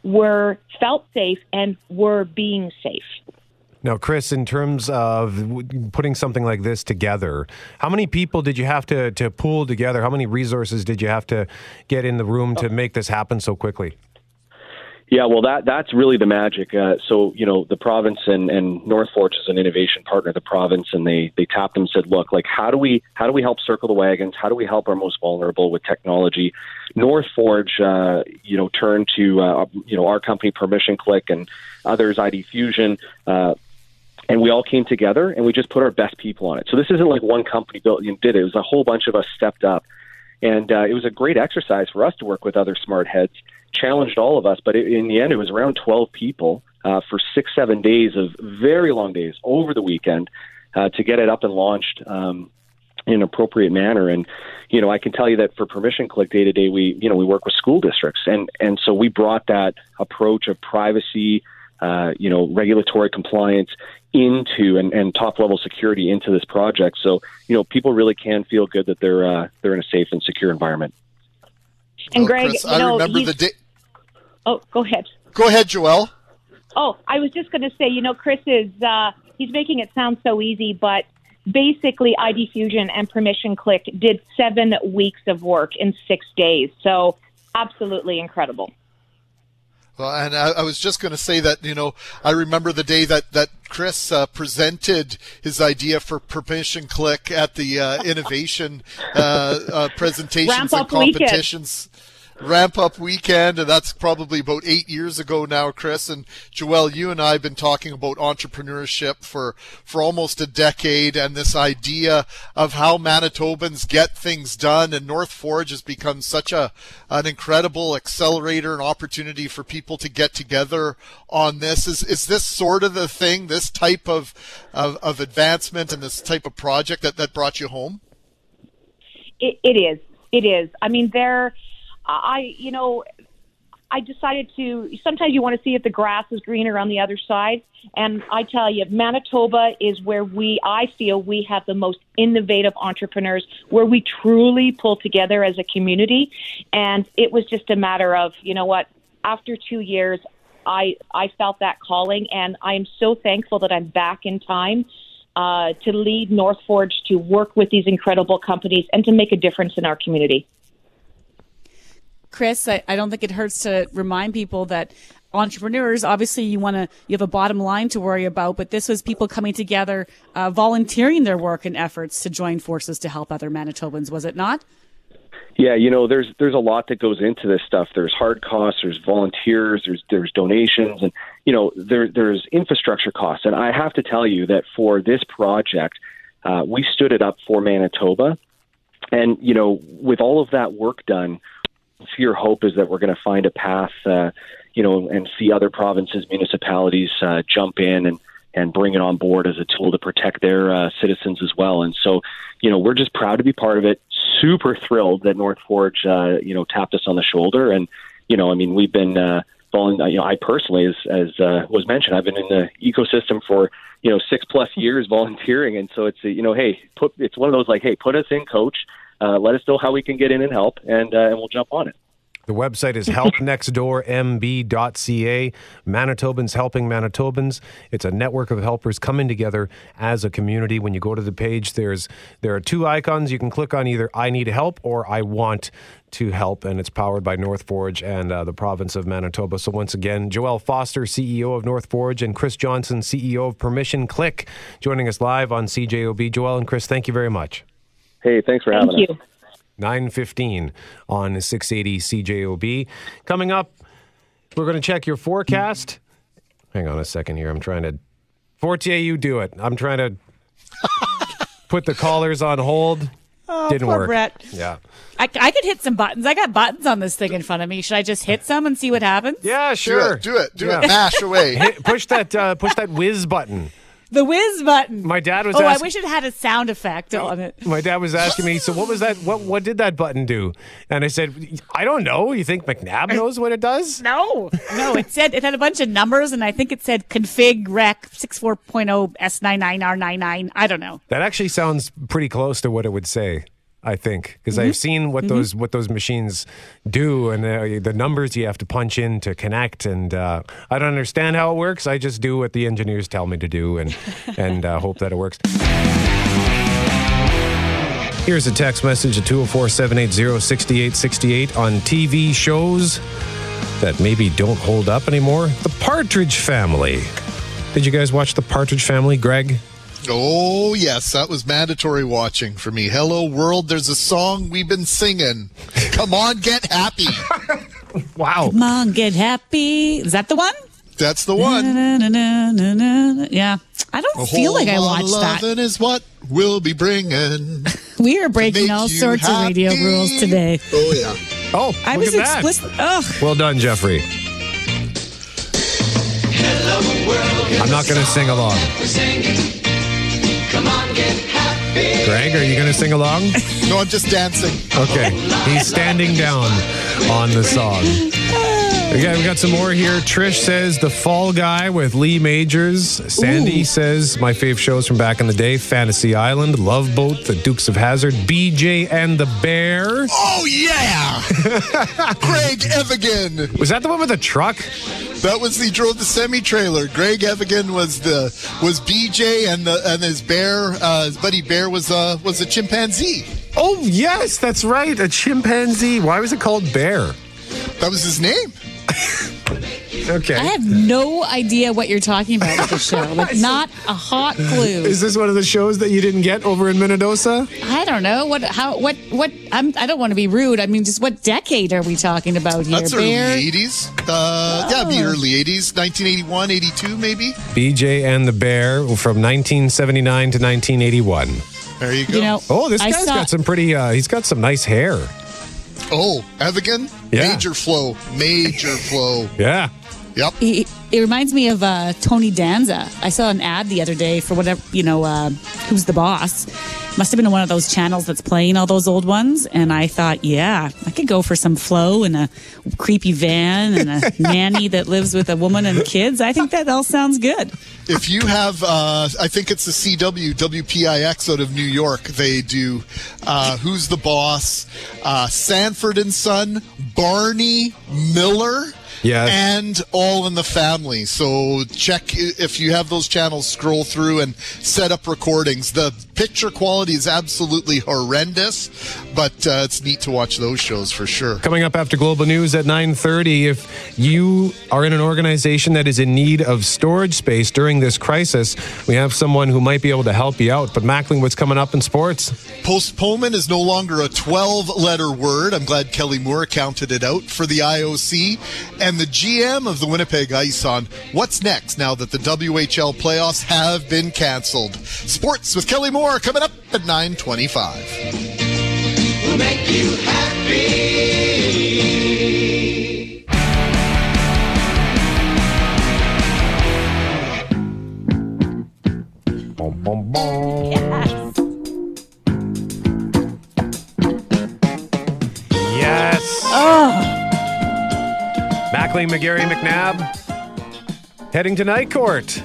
were felt safe and were being safe. Now, Chris, in terms of putting something like this together, how many people did you have to, to pool together? How many resources did you have to get in the room to make this happen so quickly? Yeah, well, that that's really the magic. Uh, so, you know, the province and, and North Forge is an innovation partner of the province, and they they tapped them and said, look, like how do we how do we help circle the wagons? How do we help our most vulnerable with technology? North Forge, uh, you know, turned to uh, you know our company Permission Click and others, ID Fusion. And we all came together and we just put our best people on it. So this isn't like one company built and did it. It was a whole bunch of us stepped up, and uh, it was a great exercise for us to work with other smart heads. Challenged all of us, but it, in the end, it was around twelve people uh, for six, seven days of very long days over the weekend uh, to get it up and launched. Um, in an appropriate manner. And, you know, I can tell you that for Permission Click day to day, we, you know, we work with school districts. And, and so we brought that approach of privacy, uh, you know, regulatory compliance into and, and top level security into this project. So, you know, people really can feel good that they're, uh, they're in a safe and secure environment. And Oh, Greg, Chris, you I know, remember the day. Oh, go ahead. Go ahead, Joelle. Oh, I was just going to say, you know, Chris is uh, he's making it sound so easy, but basically, ID Fusion and Permission Click did seven weeks of work in six days. So, absolutely incredible. Well, and I, I was just going to say that you know I remember the day that that Chris uh, presented his idea for Permission Click at the uh, innovation uh, uh, presentations and competitions. weekend. Ramp up weekend, and that's probably about eight years ago now, Chris and Joelle. You and I have been talking about entrepreneurship for for almost a decade, and this idea of how Manitobans get things done. And North Forge has become such a an incredible accelerator and opportunity for people to get together on this. Is is this sort of the thing, this type of of, of advancement and this type of project that that brought you home? It, it is. It is. I mean, there. I you know. I decided to. Sometimes you want to see if the grass is greener on the other side, and I tell you, Manitoba is where we. I feel we have the most innovative entrepreneurs, where we truly pull together as a community, and it was just a matter of you know what. After two years, I I felt that calling, and I am so thankful that I'm back in time uh, to lead North Forge, to work with these incredible companies, and to make a difference in our community. Chris, I, I don't think it hurts to remind people that entrepreneurs obviously you want to you have a bottom line to worry about but this was people coming together uh, volunteering their work and efforts to join forces to help other manitobans was it not Yeah, you know, there's there's a lot that goes into this stuff. There's hard costs, there's volunteers, there's there's donations, and you know there there's infrastructure costs. And I have to tell you that for this project, uh, we stood it up for Manitoba, and you know with all of that work done, your hope is that we're going to find a path, uh, you know, and see other provinces, municipalities uh, jump in and and bring it on board as a tool to protect their uh, citizens as well. And so, you know, we're just proud to be part of it. Super thrilled that North Forge, uh, you know, tapped us on the shoulder. And you know, I mean, we've been, uh, you know, I personally, as as uh, was mentioned, I've been in the ecosystem for you know six plus years volunteering, and so it's you know, hey, put it's one of those like, hey, put us in, coach. Uh, let us know how we can get in and help, and uh, and we'll jump on it. The website is helpnextdoormb.ca. Manitobans helping Manitobans. It's a network of helpers coming together as a community. When you go to the page, there's there are two icons. You can click on either I need help or I want to help, and it's powered by North Forge and uh, the province of Manitoba. So once again, Joelle Foster, CEO of North Forge, and Chris Johnson, CEO of Permission Click, joining us live on CJOB. Joelle and Chris, thank you very much. Hey, thanks for Thank having you. us. 915 on 680 CJOB. Coming up, we're going to check your forecast. Hang on a second here. I'm trying to. Fortier, you do it. I'm trying to put the callers on hold. Oh, Didn't poor work. Brett. Yeah. I, I could hit some buttons i got buttons on this thing in front of me should i just hit some and see what happens Yeah, sure. Do it, do it, Yeah. mash away. Hit, push that uh, push that whiz button. The whiz button My dad was oh i wish it had a sound effect on it My dad was asking me, so what was that? What what did that button do? And I said, I don't know. You think McNabb knows what it does? no no it said it had a bunch of numbers and i think it said config rec 64.0 s99r99 i don't know That actually sounds pretty close to what it would say. I think because Mm-hmm. I've seen what those what those machines do and uh, the numbers you have to punch in to connect, and uh, I don't understand how it works. I just do what the engineers tell me to do, and and uh, hope that it works. Here's a text message at 204 780 6868 on TV shows that maybe don't hold up anymore. The Partridge Family. Did you guys watch The Partridge Family, Greg? Oh, yes, that was mandatory watching for me. Hello, world. There's a song we've been singing. Come on, get happy. Wow. come on get happy is that the one That's the one. Na-na-na-na-na-na. yeah i don't A feel like i lot of watched that loving is what we'll be bringing. we are breaking all you sorts of radio rules today Oh, yeah. Oh, i look was at that. explicit ugh Well done, Jeffrey. Hello, world, I'm not going to sing along. Greg, are you going to sing along? No, I'm just dancing. Okay. He's standing down on the song. Okay, we got some more here. Trish says The Fall Guy with Lee Majors. Sandy says my fave shows from back in the day Fantasy Island, Love Boat, The Dukes of Hazzard, BJ and the Bear. Oh, yeah. Greg Evigan. Was that the one with the truck? That was he drove the semi trailer. Greg Evigan was the was BJ and the and his bear uh, his buddy bear was uh was a chimpanzee. Oh, yes, that's right. A chimpanzee. Why was it called Bear? That was his name. Okay. I have no idea what you're talking about with the show. Like, not a hot clue. Is this one of the shows that you didn't get over in Minnedosa? I don't know what. How? What? What? I'm. I don't want to be rude. I mean, just what decade are we talking about here? That's Bear? early 80s. Uh, Yeah, it'd early 80s, 1981, 82 maybe. BJ and the Bear from 1979 to 1981. There you go. You know, Oh, this I guy's saw- got some pretty. Uh, he's got some nice hair. oh, Evigan, Yeah. major flow, major flow. Yeah. Yep. He, it reminds me of uh, Tony Danza. I saw an ad the other day for whatever you know. Uh, Who's the boss? Must have been one of those channels that's playing all those old ones. And I thought, yeah, I could go for some flow and a creepy van and a nanny that lives with a woman and kids. I think that all sounds good. If you have, uh, I think it's the CW, WPIX out of New York, they do uh, Who's the Boss, uh, Sanford and Son, Barney Miller. Yes. and All in the Family. So check if you have those channels, scroll through and set up recordings. The picture quality is absolutely horrendous, but uh, it's neat to watch those shows for sure. Coming up after Global News at 9:30, if you are in an organization that is in need of storage space during this crisis, we have someone who might be able to help you out. But Mackling, what's coming up in sports? Postponement is no longer a 12 letter word. I'm glad Kelly Moore counted it out for the IOC. And the GM of the Winnipeg Ice on what's next now that the WHL playoffs have been canceled. Sports with Kelly Moore coming up at 925. We'll make you happy. Boom, boom, boom. Yes. Oh, Mackling, McGarry, McNabb heading to night court.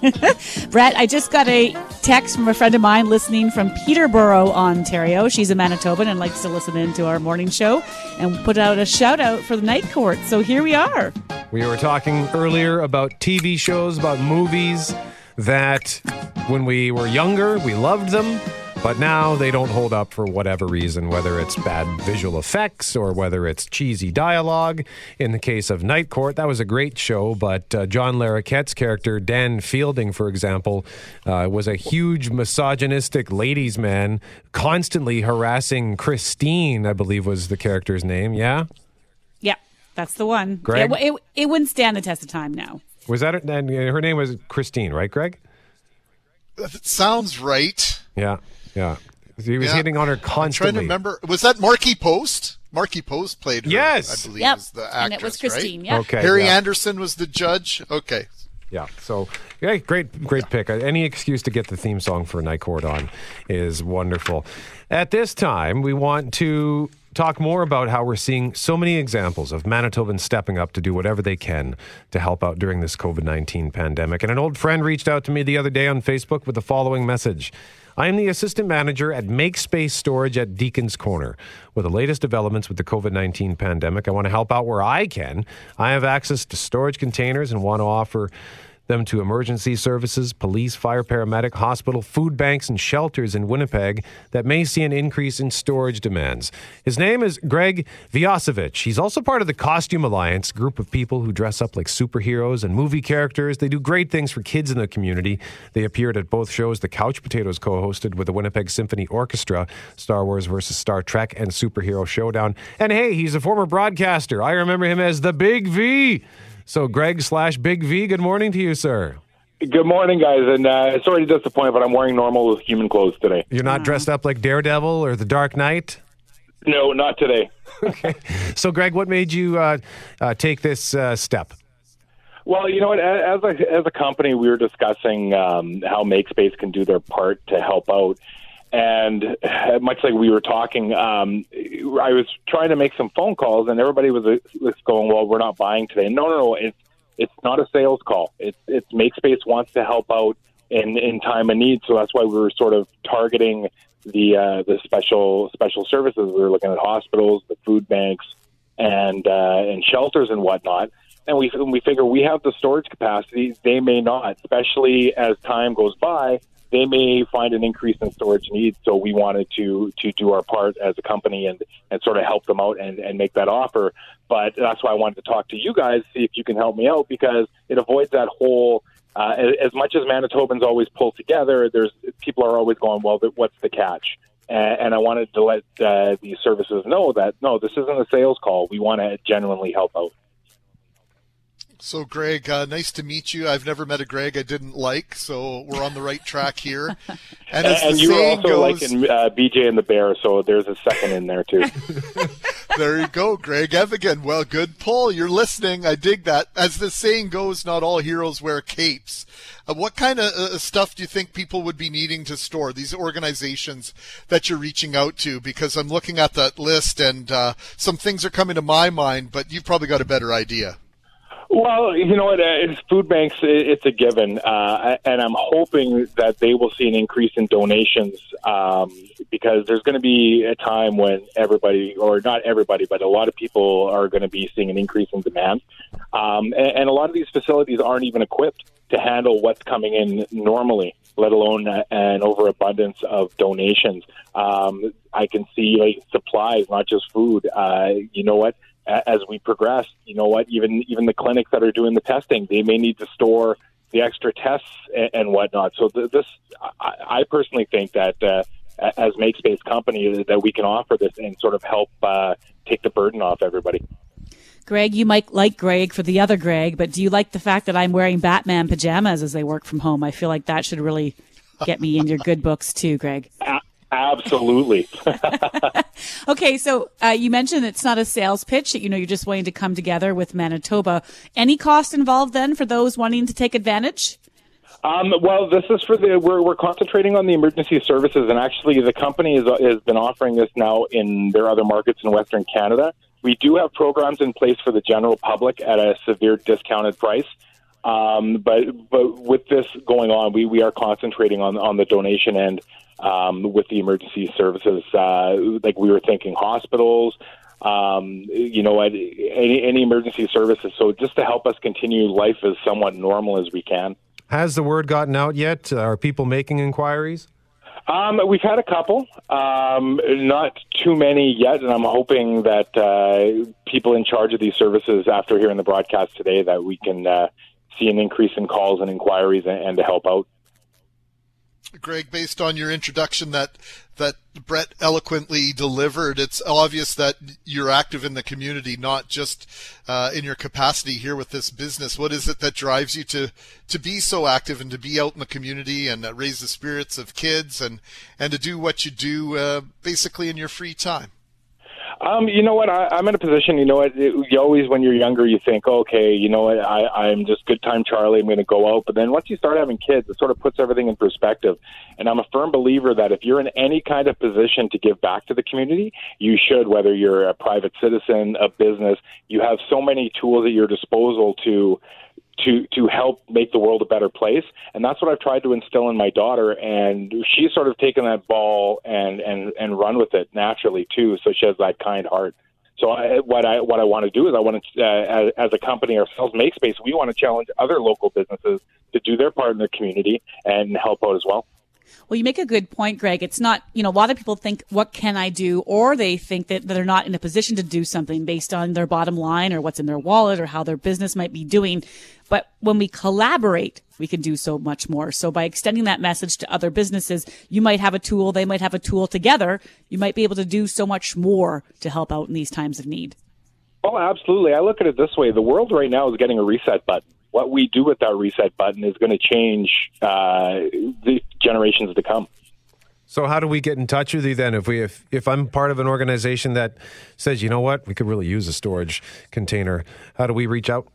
Brett, I just got a text from a friend of mine listening from Peterborough, Ontario. She's a Manitoban and likes to listen in to our morning show and put out a shout out for the night court. So here we are. We were talking earlier about TV shows, about movies that when we were younger, we loved them, but now they don't hold up for whatever reason, whether it's bad visual effects or whether it's cheesy dialogue. In the case of Night Court, that was a great show, but uh, John Larroquette's character, Dan Fielding, for example, uh, was a huge misogynistic ladies' man, constantly harassing Christine, I believe was the character's name. Yeah? Yeah, that's the one. Greg? It, it, it wouldn't stand the test of time now. Was that her? And her name was Christine, right, Greg? That sounds right. Yeah, yeah. He was Yeah. hitting on her I'm trying to remember. Was that Markie Post? Markie Post played her, Yes. I believe, Yep. was the actress, And it was Christine, right? yeah. Okay, Harry yeah. Anderson was the judge. Okay. Yeah. So, yeah, great, great pick. Uh, Any excuse to get the theme song for Night Court on is wonderful. At this time, we want to talk more about how we're seeing so many examples of Manitobans stepping up to do whatever they can to help out during this COVID 19 pandemic. And an old friend reached out to me the other day on Facebook with the following message. I am the assistant manager at Make Space Storage at Deacon's Corner. With the latest developments with the COVID 19 pandemic, I want to help out where I can. I have access to storage containers and want to offer them to emergency services, police, fire, paramedic, hospital, food banks, and shelters in Winnipeg that may see an increase in storage demands. His name is Greg Vyasovich. He's also part of the Costume Alliance, group of people who dress up like superheroes and movie characters. They do great things for kids in the community. They appeared at both shows the Couch Potatoes co hosted with the Winnipeg Symphony Orchestra, Star Wars versus Star Trek, and Superhero Showdown. And hey, he's a former broadcaster. I remember him as the Big V. So, Greg slash Big V, good morning to you, sir. Good morning, guys, and uh, sorry to disappoint, but I'm wearing normal human clothes today. You're not dressed up like Daredevil or the Dark Knight? No, not today. Okay. So, Greg, what made you uh, uh, take this uh, step? Well, you know what? As a as a company, we were discussing um, how MakeSpace can do their part to help out, and uh, much like we were talking, um, I was trying to make some phone calls, and everybody was, uh, was going, "Well, we're not buying today." No, no, no. It's it's not a sales call. It's it's MakeSpace wants to help out in in time of need, so that's why we were sort of targeting the uh, the special special services. We were looking at hospitals, the food banks, and uh, and shelters and whatnot. And we we figure we have the storage capacity. They may not, especially as time goes by. They may find an increase in storage needs. So we wanted to to do our part as a company and and sort of help them out and and make that offer. But that's why I wanted to talk to you guys, see if you can help me out because it avoids that whole. Uh, as- much as Manitobans always pull together, there's people are always going, well, what's the catch? And, and I wanted to let uh, these services know that no, this isn't a sales call. We want to genuinely help out. So, Greg, uh, nice to meet you. I've never met a Greg I didn't like, so we're on the right track here. And And, you were also goes, liking uh, BJ and the Bear, so there's a second in there too. there you go, Greg Evigan. Well, good pull. You're listening. I dig that. As the saying goes, not all heroes wear capes. Uh, what kind of uh, stuff do you think people would be needing to store? These organizations that you're reaching out to, because I'm looking at that list and uh, some things are coming to my mind, but you've probably got a better idea. Well, you know what? Uh, it's food banks, it's a given, uh, and I'm hoping that they will see an increase in donations um, because there's going to be a time when everybody, or not everybody, but a lot of people are going to be seeing an increase in demand, um, and, and a lot of these facilities aren't even equipped to handle what's coming in normally, let alone uh, an overabundance of donations. Um, I can see like supplies, not just food. Uh, you know what? As we progress, you know what? Even even the clinics that are doing the testing, they may need to store the extra tests and, and whatnot. So th- this, I, I personally think that uh, as MakeSpace company, that we can offer this and sort of help uh, take the burden off everybody. Greg, you might like Greg for the other Greg, but do you like the fact that I'm wearing Batman pajamas as I work from home? I feel like that should really get me in your good books too, Greg. Absolutely. Okay, so uh, you mentioned it's not a sales pitch. You know, you're just wanting to come together with Manitoba. Any cost involved then for those wanting to take advantage? Um, well, this is for the we're we're concentrating on the emergency services, and actually, the company is, has been offering this now in their other markets in Western Canada. We do have programs in place for the general public at a severe discounted price. Um, but but with this going on, we, we are concentrating on on the donation end um, with the emergency services. Uh, like we were thinking, hospitals. Um, you know, any any emergency services. So just to help us continue life as somewhat normal as we can. Has the word gotten out yet? Are people making inquiries? Um, we've had a couple, um, not too many yet, and I'm hoping that uh, people in charge of these services, after hearing the broadcast today, that we can uh, see an increase in calls and inquiries and, and to help out. Greg, based on your introduction that that Brett eloquently delivered, it's obvious that you're active in the community, not just uh, in your capacity here with this business. What is it that drives you to to be so active and to be out in the community and uh, raise the spirits of kids and and to do what you do uh, basically in your free time? Um, you know what? I, I'm in a position. You know what? It, you always, when you're younger, you think, okay, you know what? I, I'm just good time Charlie. I'm going to go out. But then once you start having kids, it sort of puts everything in perspective. And I'm a firm believer that if you're in any kind of position to give back to the community, you should. Whether you're a private citizen, a business, you have so many tools at your disposal to to to help make the world a better place. And that's what I've tried to instill in my daughter. And she's sort of taken that ball and and and run with it naturally too. So she has that kind heart. So I, what I what I want to do is I want to uh, as, as a company ourselves make space we want to challenge other local businesses to do their part in the community and help out as well Well, you make a good point, Greg. It's not, you know, a lot of people think, what can I do? Or they think that they're not in a position to do something based on their bottom line or what's in their wallet or how their business might be doing. But when we collaborate, we can do so much more. So by extending that message to other businesses, you might have a tool, they might have a tool together. You might be able to do so much more to help out in these times of need. Oh, absolutely. I look at it this way: the world right now is getting a reset button. What we do with that reset button is going to change uh, the generations to come. So how do we get in touch with you then? If we if, if I'm part of an organization that says, you know what, we could really use a storage container, how do we reach out?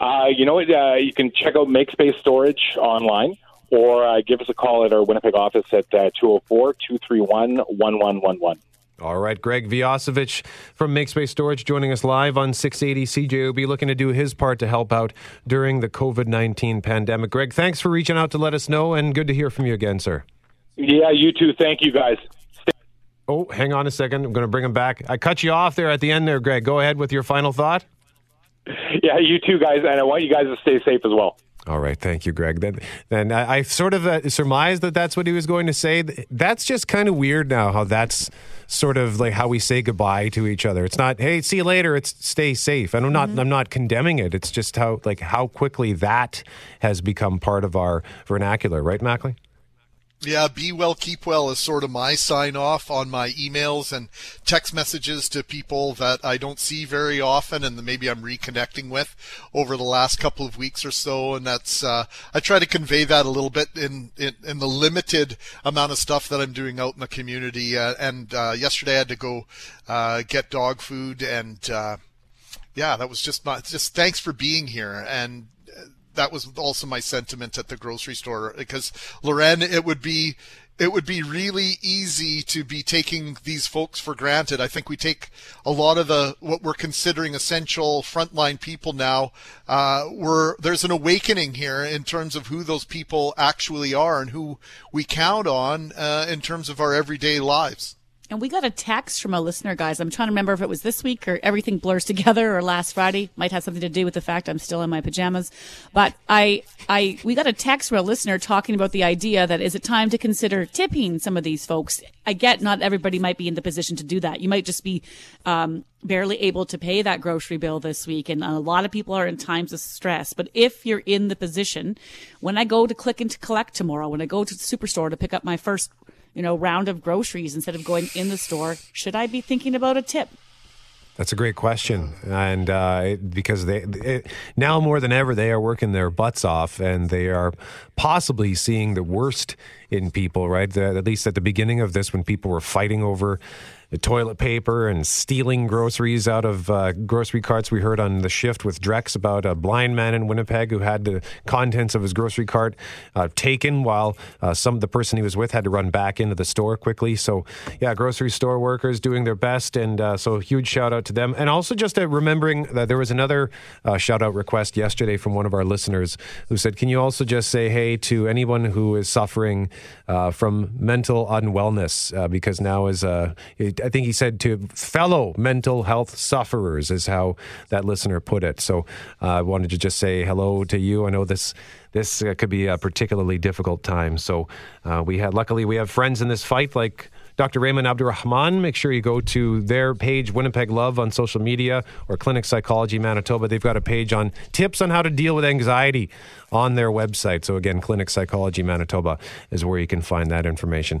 Uh, you know what? Uh, you can check out MakeSpace Storage online or uh, give us a call at our Winnipeg office at uh, 204 231 1111. All right, Greg Vyosovich from Makespace Storage joining us live on 680 CJOB, looking to do his part to help out during the COVID 19 pandemic. Greg, thanks for reaching out to let us know, and good to hear from you again, sir. Yeah, you too. Thank you, guys. Oh, hang on a second. I'm going to bring him back. I cut you off there at the end there, Greg. Go ahead with your final thought. Yeah, you too, guys. And I want you guys to stay safe as well. All right, thank you, Greg. Then, then I, I sort of uh, surmised that that's what he was going to say. That's just kind of weird now. How that's sort of like how we say goodbye to each other. It's not, hey, see you later. It's stay safe. And I'm not, mm-hmm. I'm not condemning it. It's just how like how quickly that has become part of our vernacular, right, Mackley? Yeah, be well, keep well is sort of my sign off on my emails and text messages to people that I don't see very often and maybe I'm reconnecting with over the last couple of weeks or so. And that's, uh, I try to convey that a little bit in, in, in the limited amount of stuff that I'm doing out in the community. Uh, and, uh, yesterday I had to go, uh, get dog food and, uh, yeah, that was just my, just thanks for being here. And, that was also my sentiment at the grocery store because Loren, it would be it would be really easy to be taking these folks for granted. I think we take a lot of the what we're considering essential frontline people now. Uh, we're there's an awakening here in terms of who those people actually are and who we count on uh, in terms of our everyday lives. And we got a text from a listener, guys. I'm trying to remember if it was this week or everything blurs together or last Friday. Might have something to do with the fact I'm still in my pajamas. But I, I, we got a text from a listener talking about the idea that is it time to consider tipping some of these folks? I get not everybody might be in the position to do that. You might just be, um, barely able to pay that grocery bill this week. And a lot of people are in times of stress. But if you're in the position, when I go to click and to collect tomorrow, when I go to the superstore to pick up my first you know, round of groceries instead of going in the store, should I be thinking about a tip? That's a great question, and uh, because they it, now more than ever they are working their butts off, and they are possibly seeing the worst in people. Right, the, at least at the beginning of this, when people were fighting over the toilet paper and stealing groceries out of uh, grocery carts. We heard on the shift with Drex about a blind man in Winnipeg who had the contents of his grocery cart uh, taken while uh, some the person he was with had to run back into the store quickly. So yeah, grocery store workers doing their best, and uh, so huge shout out to them. And also just uh, remembering that there was another uh, shout out request yesterday from one of our listeners who said, "Can you also just say hey to anyone who is suffering from mental unwellness because now is a I think he said to fellow mental health sufferers, is how that listener put it. So uh, I wanted to just say hello to you. I know this this uh, could be a particularly difficult time. So uh, we had luckily we have friends in this fight like. Dr. Raymond Abdurrahman, make sure you go to their page, Winnipeg Love, on social media, or Clinic Psychology Manitoba. They've got a page on tips on how to deal with anxiety on their website. So, again, Clinic Psychology Manitoba is where you can find that information.